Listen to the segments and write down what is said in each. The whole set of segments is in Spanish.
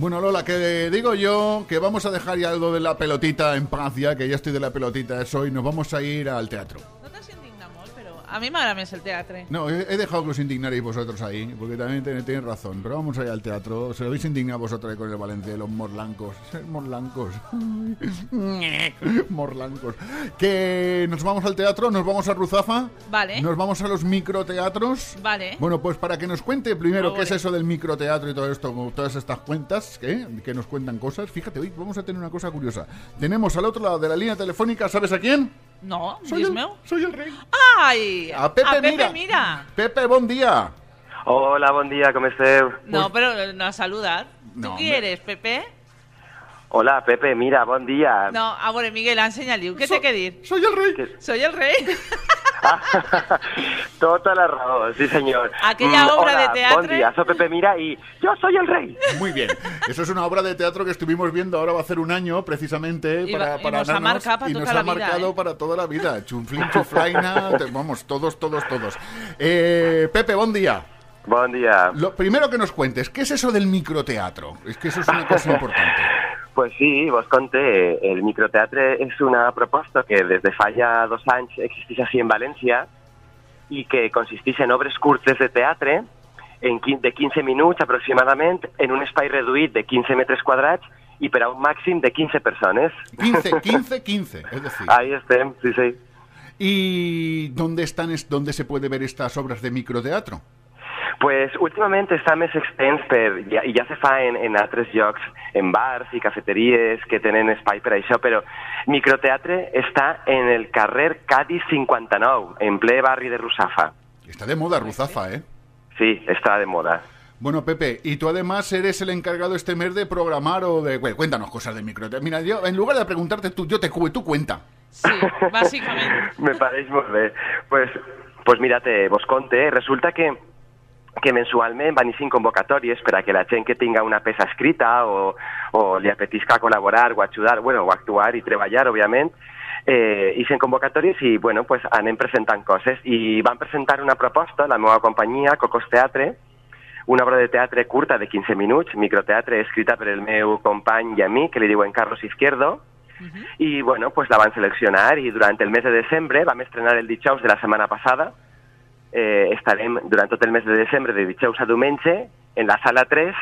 Bueno, Lola, que digo yo que vamos a dejar ya lo de la pelotita en paz, ya que ya estoy de la pelotita eso, y nos vamos a ir al teatro. A mi m'agrada més el teatre. No, he, he dejado que os indignaréis vosotros ahí, porque también ten- tenéis razón. Pero vamos allá al teatro. Se lo habéis indignado vosotros ahí con el Valencia, los morlancos. Morlancos. morlancos. Que nos vamos al teatro, nos vamos a Ruzafa. Vale. Nos vamos a los microteatros. Vale. Bueno, pues para que nos cuente primero qué es eso del microteatro y todo esto, con todas estas cuentas ¿eh? que nos cuentan cosas. Fíjate, hoy vamos a tener una cosa curiosa. Tenemos al otro lado de la línea telefónica, ¿sabes a quién? No, Soy el, meu. soy el rey. Ai! A Pepe, mira. mira. Pepe, buen día. Hola, bon dia, com esteu? No, però no has saludat. No, tu qui eres, Pepe? Hola, Pepe, mira, bon dia. No, a veure, Miguel, ensenya-li-ho. Què So- té que dir? Soy el rey. Que- Soy el rei. Tota la raó, sí senyor. Aquella obra hola, de teatre. Bon dia, soy Pepe Mira y yo soy el rey. Muy bien. Eso es una obra de teatro que estuvimos viendo ahora va a hacer un año precisamente Y para, va- y para nos ha marcado para y nos toda ha la vida, marcado ¿eh? para toda la vida. Chunflin, chuflaina, te- vamos, todos, todos, todos. Eh, Pepe, buen día. Bon dia. Lo primero que nos cuentes, ¿qué es eso del microteatro? Es que eso es una cosa importante. Pues sí, vos conté, el microteatre és una proposta que des de fa ja dos anys existeix així en València i que consisteix en obres curtes de teatre en de 15 minuts aproximadament en un espai reduït de 15 metres quadrats i per a un màxim de 15 persones. 15, 15, 15, es decir. Ahí estem, sí, sí. ¿Y dónde están, es- dónde se puede ver estas obras de microteatro? Pues últimament està més extens per, ja, i ja se fa en, en altres llocs, en bars i cafeteries que tenen espai per això, però microteatre està en el carrer Cádiz 59, en ple barri de Rusafa. Está de moda Ruzafa, ¿eh? Sí, està de moda. Bueno, Pepe, y tú además eres el encargado este mes de programar o de... Bueno, cuéntanos cosas de microteatro. Mira, yo en lugar de preguntarte tú, yo te cu- tú cuenta. Sí, bàsicament. Me molt bé. Pues, pues mira, te, vos conte, resulta que que mensualment van eixint convocatòries per a que la gent que tinga una peça escrita o, o li apetisca col·laborar o ajudar, bueno, o actuar i treballar, òbviament, eh, eixen convocatòries i, bueno, pues anem presentant coses. I van presentar una proposta, la meva companyia, Cocos Teatre, una obra de teatre curta de 15 minuts, microteatre escrita per el meu company i amic, que li diuen Carlos Izquierdo, i bueno, pues la van seleccionar i durant el mes de desembre vam estrenar el dijous de la setmana passada eh, estarem durant tot el mes de desembre de dijous a diumenge en la sala 3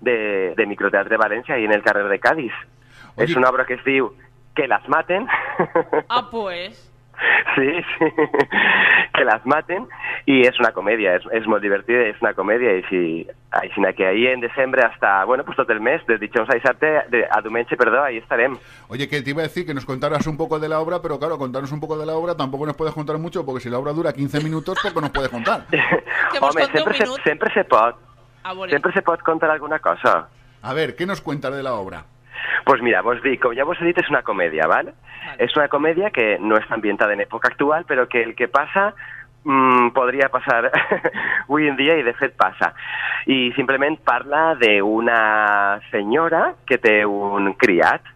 de, de Microteatre València i en el carrer de Cádiz. Oye. És una obra que es diu Que las maten. Ah, pues... Sí, sí, que las maten i és una comèdia, és, és molt divertida, és una comèdia i si, així que ahí en desembre hasta, bueno, pues tot el mes, de dijous a dissabte, de, a diumenge, perdó, ahí estarem. Oye, que te iba a decir que nos contaras un poco de la obra, pero claro, contarnos un poco de la obra tampoco nos puedes contar mucho, porque si la obra dura 15 minutos, poco nos puedes contar. Un sempre se, minut. sempre se pot, A veure, sempre se pot contar alguna cosa. A ver, ¿qué nos cuentas de la obra? Pues mira, vos dic, com ja vos he dit, és una comèdia, ¿vale? Vale. És una comèdia que no està ambientada en època actual, però que el que passa mm, podria passar avui en dia i de fet passa. I simplement parla d'una senyora que té un criat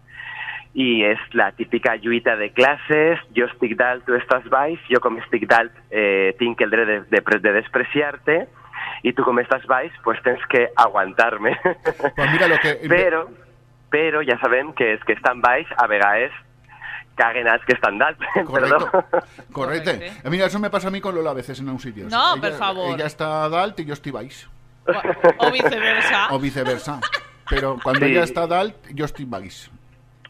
i és la típica lluita de classes, jo estic dalt, tu estàs baix, jo com estic dalt eh, tinc el dret de, de, de despreciar-te i tu com estàs baix, pues tens que aguantar-me. Pues mira lo que... Però, però ja sabem que els que estan baix a vegades caguen que estan dalt. Correcto, correcto. Correcte. Eh, Mira, eso me pasa a mí con Lola a veces en un sitio. No, Ella- per favor. Ella está dalt y yo estoy baix. o, o viceversa. O viceversa. Pero cuando Sí. ella está dalt, yo estoy baix.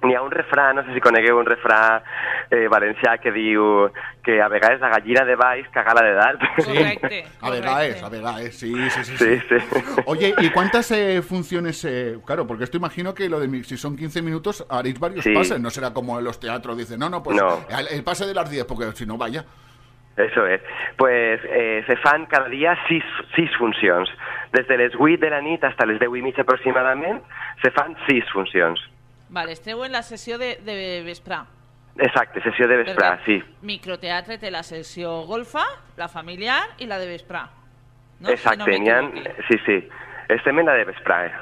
N'hi ha un refrà, no sé si conegueu un refrà eh, valencià que diu que a vegades la gallina de baix caga la de dalt. Correcte. A ver, correcte. es, a ver, es, sí, sí, sí. Sí, sí. sí. Oye, ¿y cuántas eh, funciones? eh, claro, porque esto imagino que lo de mi- si son 15 minutos haréis varios Sí. pases, no será como en los teatros, dicen, no, no, pues No. El, el pase de las 10, porque si no, vaya. Eso és. Pues eh, se fan cada dia sis, sis funcions. Des de les 8 de la nit fins a les 10 i mitja aproximadament, se fan sis funcions. Vale, esteu en la sessió de, de vesprà. Exacte, sessió de vesprà, sí. Microteatre té la sessió golfa, la familiar i la de vesprà. No? Si Exacte, no ha... Sí, sí. Estem en la de vesprà, eh,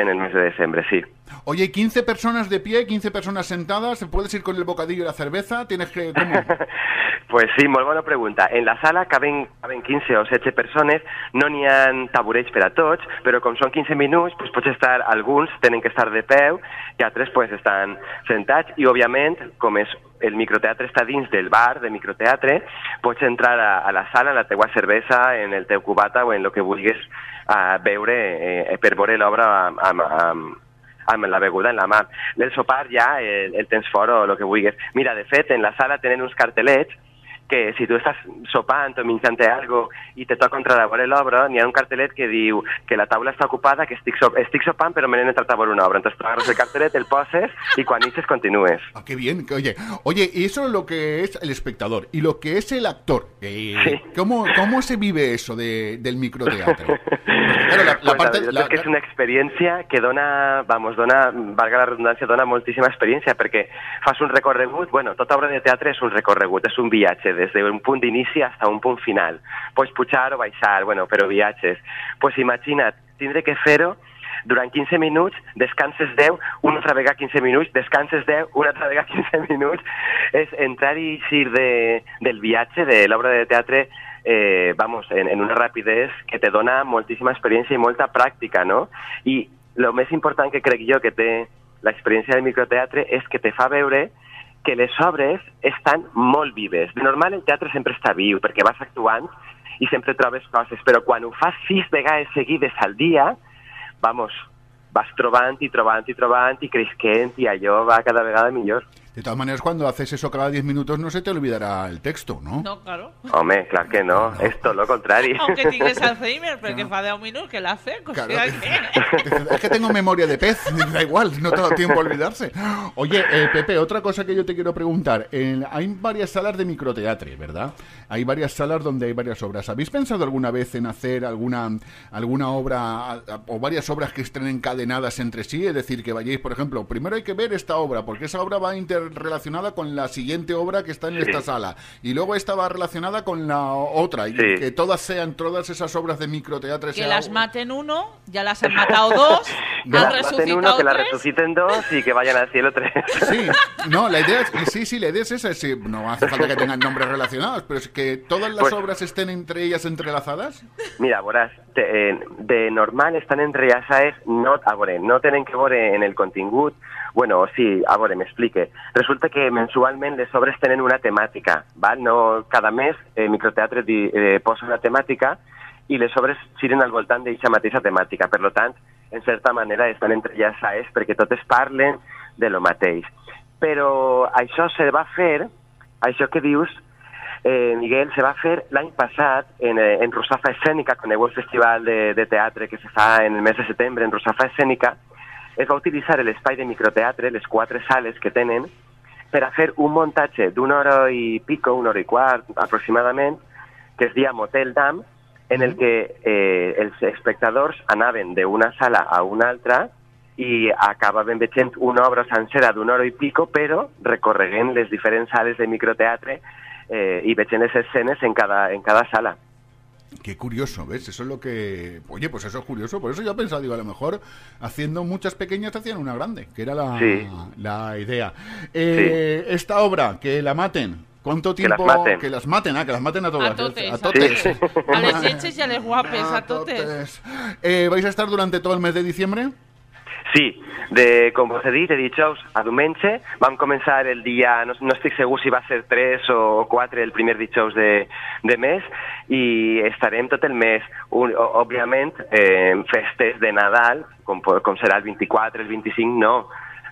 en el mes de desembre, sí. Oye, 15 personas de pie, 15 personas sentadas, ¿puedes ir con el bocadillo y la cerveza? ¿Tienes que...? ¿Cómo? Pues sí, molt bona pregunta. En la sala caben, caben 15 o 16 persones, no n'hi ha taburets per a tots, però com són 15 minuts, pues, pots estar, alguns tenen que estar de peu i altres pues, estan sentats i, òbviament, com és el microteatre està dins del bar de microteatre, pots entrar a, a la sala, en la teua cervesa, en el teu cubata o en el que vulguis a veure eh, per veure l'obra amb, amb, amb, amb la beguda en la mà. El sopar ja el, el tens fora o el que vulguis. Mira, de fet, en la sala tenen uns cartelets que si tu estàs sopant o menjant algo i te toca entrar a veure l'obra, n'hi ha un cartelet que diu que la taula està ocupada, que estic, sop estic sopant però me n'he entrat a veure una obra. Entonces agarres el cartelet, el poses i quan ixes continues. Ah, qué bien. Oye, oye, y eso es lo que es el espectador. Y lo que es el actor. eh, Sí. ¿cómo, ¿Cómo se vive eso de, del microteatro? Claro, la, la Pues parte... la la- que és una experiència que dona, vamos, dona, valga la redundància, dona moltíssima experiència, perquè fas un recorregut, bueno, tota obra de teatre és un recorregut, és un viatge, des d'un punt d'inici a un punt final. Pots pujar o baixar, bueno, però viatges. pues imagina't, tindre que fer-ho durant 15 minuts, descanses 10, una altra vegada 15 minuts, descanses 10, una altra vegada 15 minuts. És entrar i eixir de, del viatge, de l'obra de teatre, eh, vamos, en, en una rapidesa que te dona moltíssima experiència i molta pràctica, no? I el més important que crec jo que té l'experiència del microteatre és que te fa veure que les obres estan molt vives. De normal el teatre sempre està viu perquè vas actuant i sempre trobes coses, però quan ho fas sis vegades seguides al dia, vamos, vas trobant i trobant i trobant i creixent i allò va cada vegada millor. De todas maneras, cuando haces eso cada 10 minutos no se te olvidarà el texto, ¿no? No, claro. Home, clar que no, és tot lo contrari. Aunque tingues Alzheimer, perquè fa 10 minuts que l'ha fet. O Claro. sea que... Es que tengo memoria de pez, da igual, no tengo tiempo a olvidarse. Oye, eh, Pepe, otra cosa que yo te quiero preguntar. En- hay varias salas de microteatre, ¿verdad? Hay varias salas donde hay varias obras. ¿Habéis pensado alguna vez en hacer alguna, alguna obra a- a- o varias obras que estén encadenadas entre sí? Es decir, que vayáis, por ejemplo, primero hay que ver esta obra, porque esa obra va interrelacionada con la siguiente obra que está en Sí. esta sala. Y luego esta va relacionada con la otra. Y Sí. que todas sean, todas esas obras de microteatre Que sea- las maten uno, ya las han matado dos, Que han la maten resucitado uno, que la tres. resuciten dos y que vayan al cielo tres. Sí, no, la idea es, sí, sí, la idea es esa, sí, no hace falta que tengan nombres relacionados, pero es que todas las Pues- obras estén entre ellas entrelazadas. Mira, veuràs, te, eh, de normal estan entrellaçades, no, a veure, no tenen que veure en el contingut, bueno, sí, a veure, m'explique. Resulta que mensualment les obres tenen una temàtica, val? No, cada mes eh, Microteatre di, eh, posa una temàtica i les obres giren al voltant d'aquesta mateixa temàtica. Per lo tant, en certa manera estan entrellaçades perquè totes parlen de lo mateix. Però això se va fer, això que dius, eh, Miguel, se va fer l'any passat en, eh, en Rosafa Escènica, conegut el festival de, de teatre que se fa en el mes de setembre en Rosafa Escènica, es va utilitzar l'espai de microteatre, les quatre sales que tenen, per a fer un muntatge d'una hora i pico, una hora i quart aproximadament, que es dia Motel Dam, en el que eh, els espectadors anaven d'una sala a una altra i acabaven veient una obra sencera d'una hora i pico, però recorreguent les diferents sales de microteatre eh, y veient les escenes en cada, en cada sala. Qué curioso, ¿ves? Eso es lo que... Oye, pues eso es curioso, por eso yo he pensado, digo, a lo mejor haciendo muchas pequeñas hacían una grande, que era la, Sí. la idea. Eh, Esta obra, que la maten, ¿cuánto Que las tiempo? maten. Que las maten, ah, que las maten a todas. A totes, A totes. A les lletges i a les guapes, a totes. totes. Eh, ¿Vais a estar durante todo el mes de diciembre? Sí, de, com vos he dit, de dijous a diumenge, vam començar el dia, no, no estic segur si va ser 3 o 4 el primer dijous de, de mes, i estarem tot el mes, un, òbviament, eh, festes de Nadal, com, com serà el 24, el 25, no,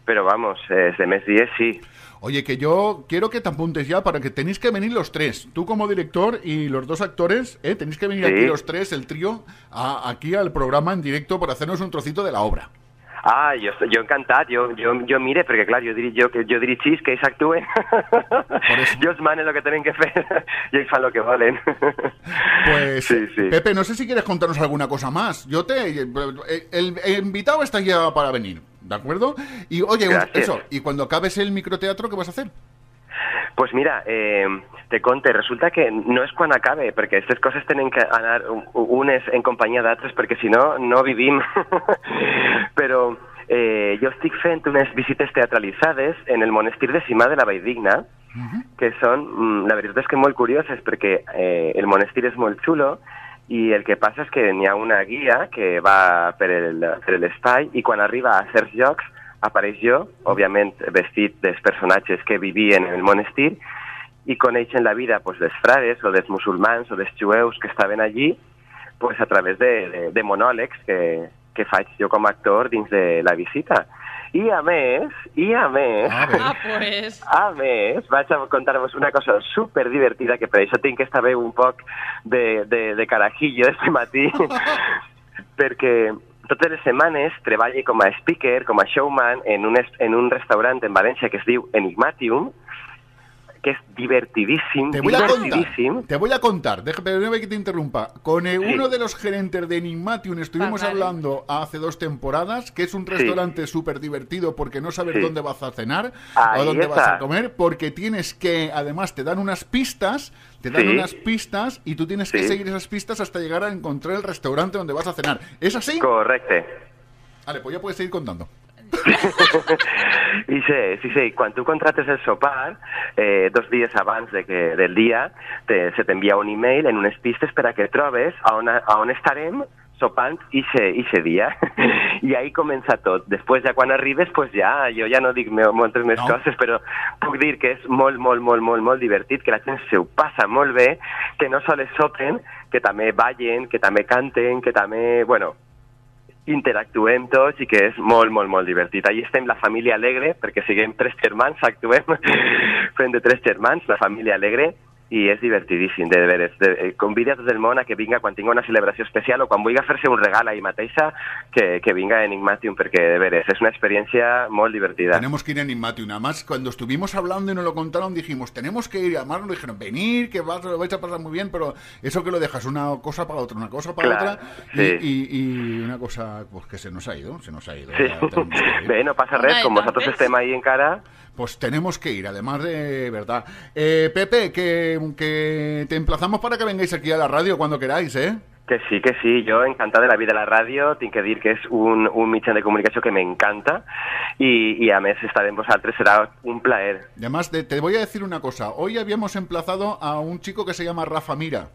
però vamos, eh, de més dies sí. Oye, que yo quiero que te apuntes ya para que tenéis que venir los tres. Tú como director y los dos actores, ¿eh? tenéis que venir Sí. aquí los tres, el trío, a- aquí al programa en directo para hacernos un trocito de la obra. Ah, jo, jo encantat, jo, jo, jo mire, perquè clar, jo, diri, jo, jo dirigís que ells actuen, jo els manen el que tenen que fer i ells fan el que volen. Pues, Sí, sí. Pepe, no sé si quieres contarnos alguna cosa más. Yo te. El, el invitado está ya para venir, ¿de acuerdo? Y oye, Gracias. eso, y cuando acabes el microteatro, ¿qué vas a hacer? Pues mira, eh, te conte, resulta que no és quan acabe, perquè aquestes coses tenen que anar u- unes en companyia d'altres, perquè si no, no vivim. Però eh, jo estic fent unes visites teatralitzades en el monestir de Simà de la Valldigna, que són, mm, la veritat és que molt curioses, perquè eh, el monestir és molt xulo, i el que passa és que n'hi ha una guia que va per el- per l'espai i quan arriba a certs llocs apareix jo, òbviament vestit dels personatges que vivien en el monestir i coneixen la vida pues, dels frares o dels musulmans o dels jueus que estaven allí pues, a través de, de, de monòlegs que, que faig jo com a actor dins de la visita. I a més, i a més, A ver. Ah, pues... a més, vaig a contar-vos una cosa super divertida que per això tinc aquesta veu un poc de, de, de carajillo este matí, perquè totes les setmanes treballo com a speaker, com a showman, en un, en un restaurant en València que es diu Enigmatium, que és divertidíssim, Te voy a contar. Te voy a contar. Déjame que te interrumpa. Con Sí. uno de los gerentes de Enigmatium estuvimos hablando hace dos temporadas, que es un restaurante súper divertido porque no sabes Sí. dónde vas a cenar Ahí o dónde vas a comer, porque tienes que, además, te dan unas pistas, te dan Sí. unas pistas y tú tienes que seguir esas pistas hasta llegar a encontrar el restaurante donde vas a cenar. ¿Es así? Correcte. Vale, pues ya puedes seguir contando. I sí, sí, sí, quan tu contrates el sopar, eh, dos dies abans de que, del dia, te, se t'envia un email en unes pistes per a que trobes a on, a on estarem sopant ixe, ixe dia. I ahí comença tot. Després, ja quan arribes, pues ja, jo ja no dic moltes més No. coses, però puc dir que és molt, molt, molt, molt, molt divertit, que la gent se ho passa molt bé, que no sols sopen, que també ballen, que també canten, que també, bueno, interactuem tots i que és molt, molt, molt divertit. Allí estem la família Alegre, perquè siguem tres germans, actuem fent de tres germans, la família Alegre, i és divertidíssim, de veres. De, eh, convida a tot el món a que vinga quan tinga una celebració especial o quan vulgui fer-se un regal ahí mateixa, que, que vinga a Enigmatium, perquè de veres és una experiència molt divertida. Tenemos que ir a Enigmatium. Además, cuando estuvimos hablando y nos lo contaron, dijimos, tenemos que ir. Además, nos dijeron, venir, que vas, lo vais a pasar muy bien, pero eso que lo dejas una cosa para otra, una cosa para Claro, otra. y- sí. Y, y una cosa pues que se nos ha ido, se nos ha ido. Sí. Bé, no passa Una res, com vosaltres estem ahí encara... Pues tenemos que ir, además de verdad. Eh, Pepe, que, que te emplazamos para que vengáis aquí a la radio cuando queráis, ¿eh? Que sí, que sí, jo encantat de la vida de la ràdio, tinc que dir que és un, un de comunicació que m'encanta i, i a més estar amb vosaltres serà un plaer. Y además, te, te voy a decir una cosa. Hoy habíamos emplazado a un chico que se llama Rafa Mira.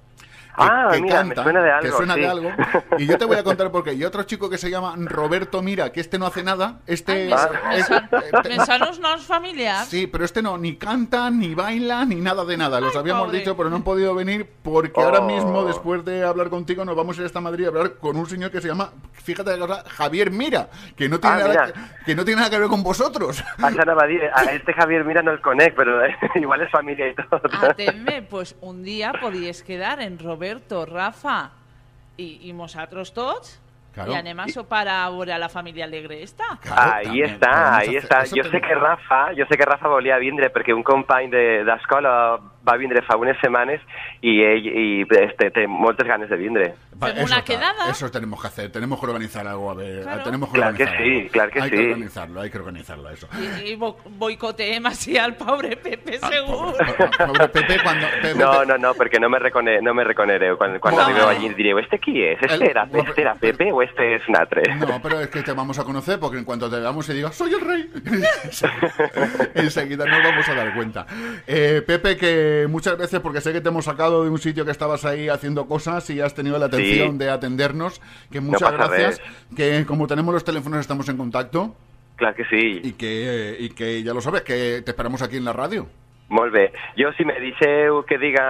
Que, Ah, que mira, me suena de que algo, suena sí. de algo. Y yo te voy a contar por qué. Y otro chico que se llama Roberto Mira, que este no hace nada. Este. Me, es- son, eh, uns noms familiars. Sí, pero este no, ni canta, ni baila, ni nada de nada. Los Ay, habíamos pobre. dicho, pero no han podido venir porque Oh. ahora mismo, después de hablar contigo, nos vamos a ir hasta Madrid a hablar con un señor que se llama, fíjate la cosa, Javier Mira, que no tiene, Ah, nada, que, que no tiene nada que ver con vosotros. Anava a a este Javier Mira no el conec, però eh, igual és família i tot. Atemme, pues un día podíais quedar en Roberto, Rafa y, y nosotros tots Claro. y anem a sopar a veure a la família alegre esta. Claro, ahí està, podemos ahí està. eso Jo sé que Rafa, jo sé que Rafa volia vindre perquè un company de- d'escola va vindre fa unes setmanes i ell i, este, té moltes ganes de vindre. Va, Fem una quedada. Eso tenemos que hacer, tenemos que organizar algo, a ver, Claro. tenemos que Clar que sí, algo. clar que hay sí. que organizarlo, hay que organizarlo eso. Y, y boicoteem así al pobre Pepe, seguro. Pobre, pobre Pepe cuando... Pepe- No, no, no, perquè no me, recone, no me reconereu. Quan, quan No. arribeu allí direu, este qui és? Este El- era, este era Pepe o este és un altre? No, pero es que te vamos a conocer porque en cuanto te veamos y digas, soy el rey, enseguida nos vamos a dar cuenta. Eh, Pepe, que muchas gracias porque sé que te hemos sacado de un sitio que estabas ahí haciendo cosas y has tenido la atención Sí. de atendernos. Que muchas gracias. Que como tenemos los teléfonos estamos en contacto Clar que sí. y que, y que ya lo sabes, que te esperamos aquí en la radio. Molt bé. Jo, si me deixeu que diga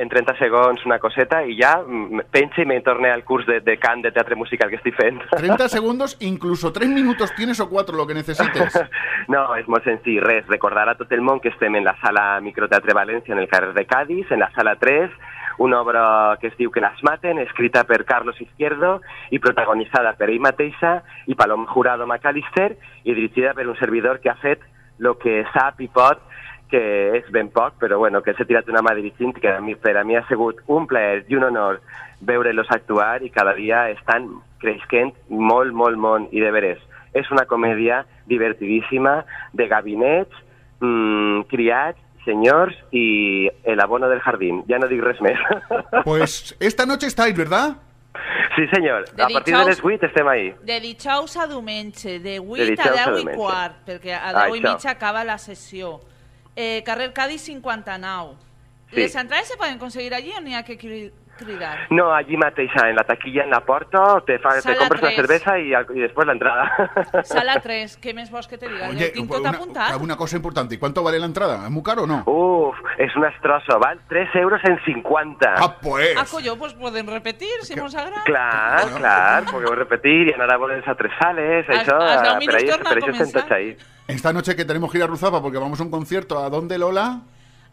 en 30 segons una coseta i ja mm, penso i me torne al curs de, de cant de teatre musical que estic fent. 30 segundos, incluso 3 minutos tienes o 4, lo que necesites. No, és molt senzill, res. Recordar a tot el món que estem en la sala Microteatre València, en el carrer de Cádiz, en la sala 3, una obra que es diu Que las maten, escrita per Carlos Izquierdo i protagonitzada per ell mateixa i Paloma Jurado McAllister i dirigida per un servidor que ha fet lo que sap i pot que és ben poc, però bueno, que s'ha tirat una mà dirigint, que a mi, per a mi ha sigut un plaer i un honor veure-los actuar i cada dia estan creixent molt, molt, molt, i de veres. És una comèdia divertidíssima de gabinets, mmm, criats, senyors i el abono del jardín. Ja no dic res més. Pues esta noche estáis, ¿verdad? Sí, senyor. De A partir de les 8 estem ahí. De dijous a diumenge, de 8 De a a 10 i quart, perquè a Ah, 10 i mitja acaba la sessió. Eh, carrer Cádiz 59. Sí. ¿Les entradas se pueden conseguir allí o ni hay que cridar? No, allí mateix, en la taquilla, en la porta, te, fa, te Sala compres una tres. cervesa i, al- i després l'entrada. Sala 3, què més vols que te diga? Oye, tinc tot una, apuntat. una cosa importante. ¿Y cuánto vale la entrada? ¿Es muy caro o no? Uf, és un estrosso, val? 3 euros en 50. Ah, pues. Ah, colló, pues pueden repetir, si mos agrada. Clar, Bueno. clar, podeu repetir i anar a veure les altres sales, Has- això, has deu per minuts ahí, torna a per això estem començar. tots ahí. Esta noche que tenemos que ir a Ruzafa porque vamos a un concierto. ¿A dónde, Lola?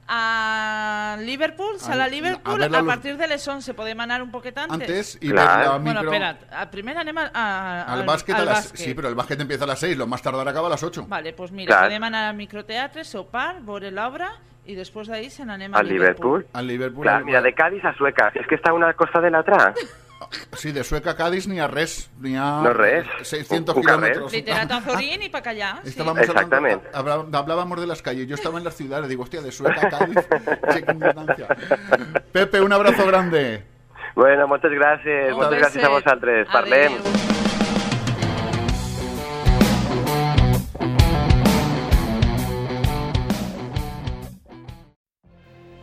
A Liverpool, sala A- Liverpool, a a, partir de les 11. Podem anar un poquet antes? Antes y Claro. ver la Bueno, micro... espera't. A primer anem a, a- Al básquet a al las... bàsquet. Sí, pero el básquet empieza a las 6, lo más tardar acaba a las 8. Vale, pues mira, Clar. podem anar al microteatre, sopar, veure l'obra i després d'ahí se n'anem a Al Liverpool. Al Liverpool. Clar, al- mira, de Cádiz a Sueca, és que està una costa de l'altra. Sí, de Sueca a Cádiz ni a res. Ni a... No res. 600 Un- un carrer. kilómetros. Literato Azorín i pa callar. Sí. Estábamos Exactamente. hablando, habla- hablábamos de las calles. Yo estaba en las ciudades. Digo, hostia, de Sueca a Cádiz. qué. Pepe, un abrazo grande. Bueno, moltes gràcies, Un moltes gràcies a vosaltres. Parlem.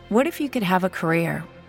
What if you could have a career